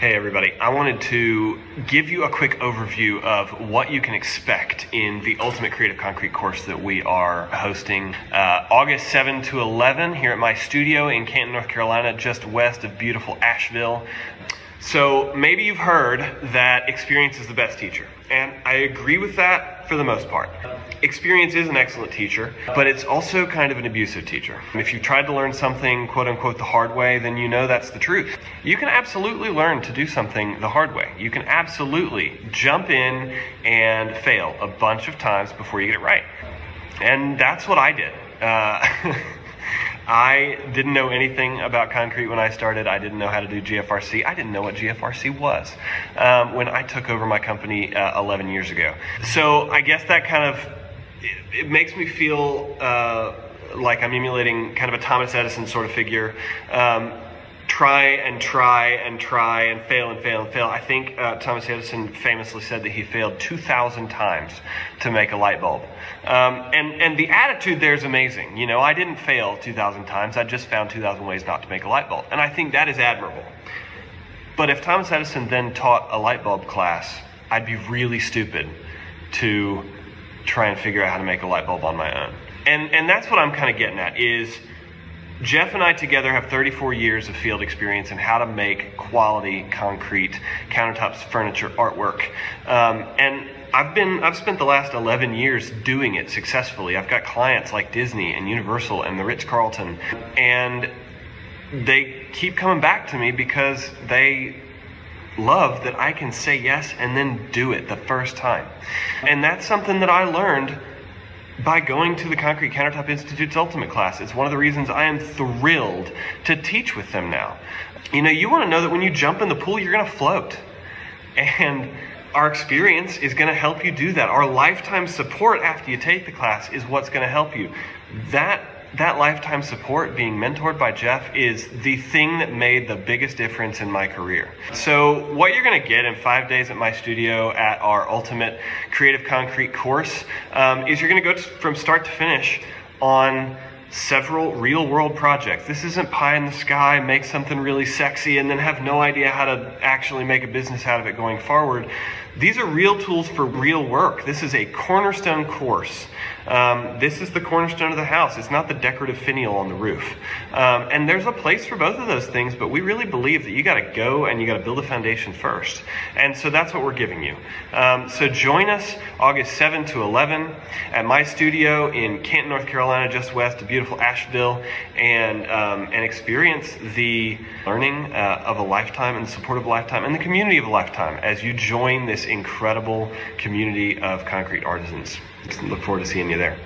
Hey, everybody. I wanted to give you a quick overview of what you can expect in the Ultimate Creative Concrete course that we are hosting uh, August 7 to 11 here at my studio in Canton, North Carolina, just west of beautiful Asheville. So maybe you've heard that experience is the best teacher. And I agree with that for the most part. Experience is an excellent teacher, but it's also kind of an abusive teacher. If you've tried to learn something, quote unquote, the hard way, then you know that's the truth. You can absolutely learn to do something the hard way. You can absolutely jump in and fail a bunch of times before you get it right. And that's what I did. Uh, I didn't know anything about concrete when I started. I didn't know how to do GFRC. I didn't know what GFRC was um, when I took over my company uh, 11 years ago. So I guess that kind of it, it makes me feel uh, like I'm emulating kind of a Thomas Edison sort of figure. Um, try and try and try and fail and fail and fail. I think uh, Thomas Edison famously said that he failed 2,000 times to make a light bulb. Um, and, and the attitude there is amazing. You know, I didn't fail 2,000 times, I just found 2,000 ways not to make a light bulb. And I think that is admirable. But if Thomas Edison then taught a light bulb class, I'd be really stupid to try and figure out how to make a light bulb on my own. And, and that's what I'm kind of getting at is Jeff and I together have 34 years of field experience in how to make quality concrete countertops, furniture, artwork. Um, and I've been I've spent the last 11 years doing it successfully. I've got clients like Disney and Universal and the Ritz Carlton and they keep coming back to me because they love that I can say yes and then do it the first time. And that's something that I learned by going to the Concrete Countertop Institute's Ultimate class. It's one of the reasons I am thrilled to teach with them now. You know, you want to know that when you jump in the pool, you're going to float. And our experience is going to help you do that. Our lifetime support after you take the class is what's going to help you. That that lifetime support being mentored by Jeff is the thing that made the biggest difference in my career. So, what you're going to get in five days at my studio at our Ultimate Creative Concrete course um, is you're going to go from start to finish on several real world projects. This isn't pie in the sky, make something really sexy, and then have no idea how to actually make a business out of it going forward. These are real tools for real work. This is a cornerstone course. Um, this is the cornerstone of the house. It's not the decorative finial on the roof. Um, and there's a place for both of those things, but we really believe that you got to go and you got to build a foundation first. And so that's what we're giving you. Um, so join us August 7 to 11 at my studio in Canton, North Carolina, just west of beautiful Asheville, and um, and experience the learning uh, of a lifetime and the support of a lifetime and the community of a lifetime as you join this incredible community of concrete artisans. Look forward to seeing you there.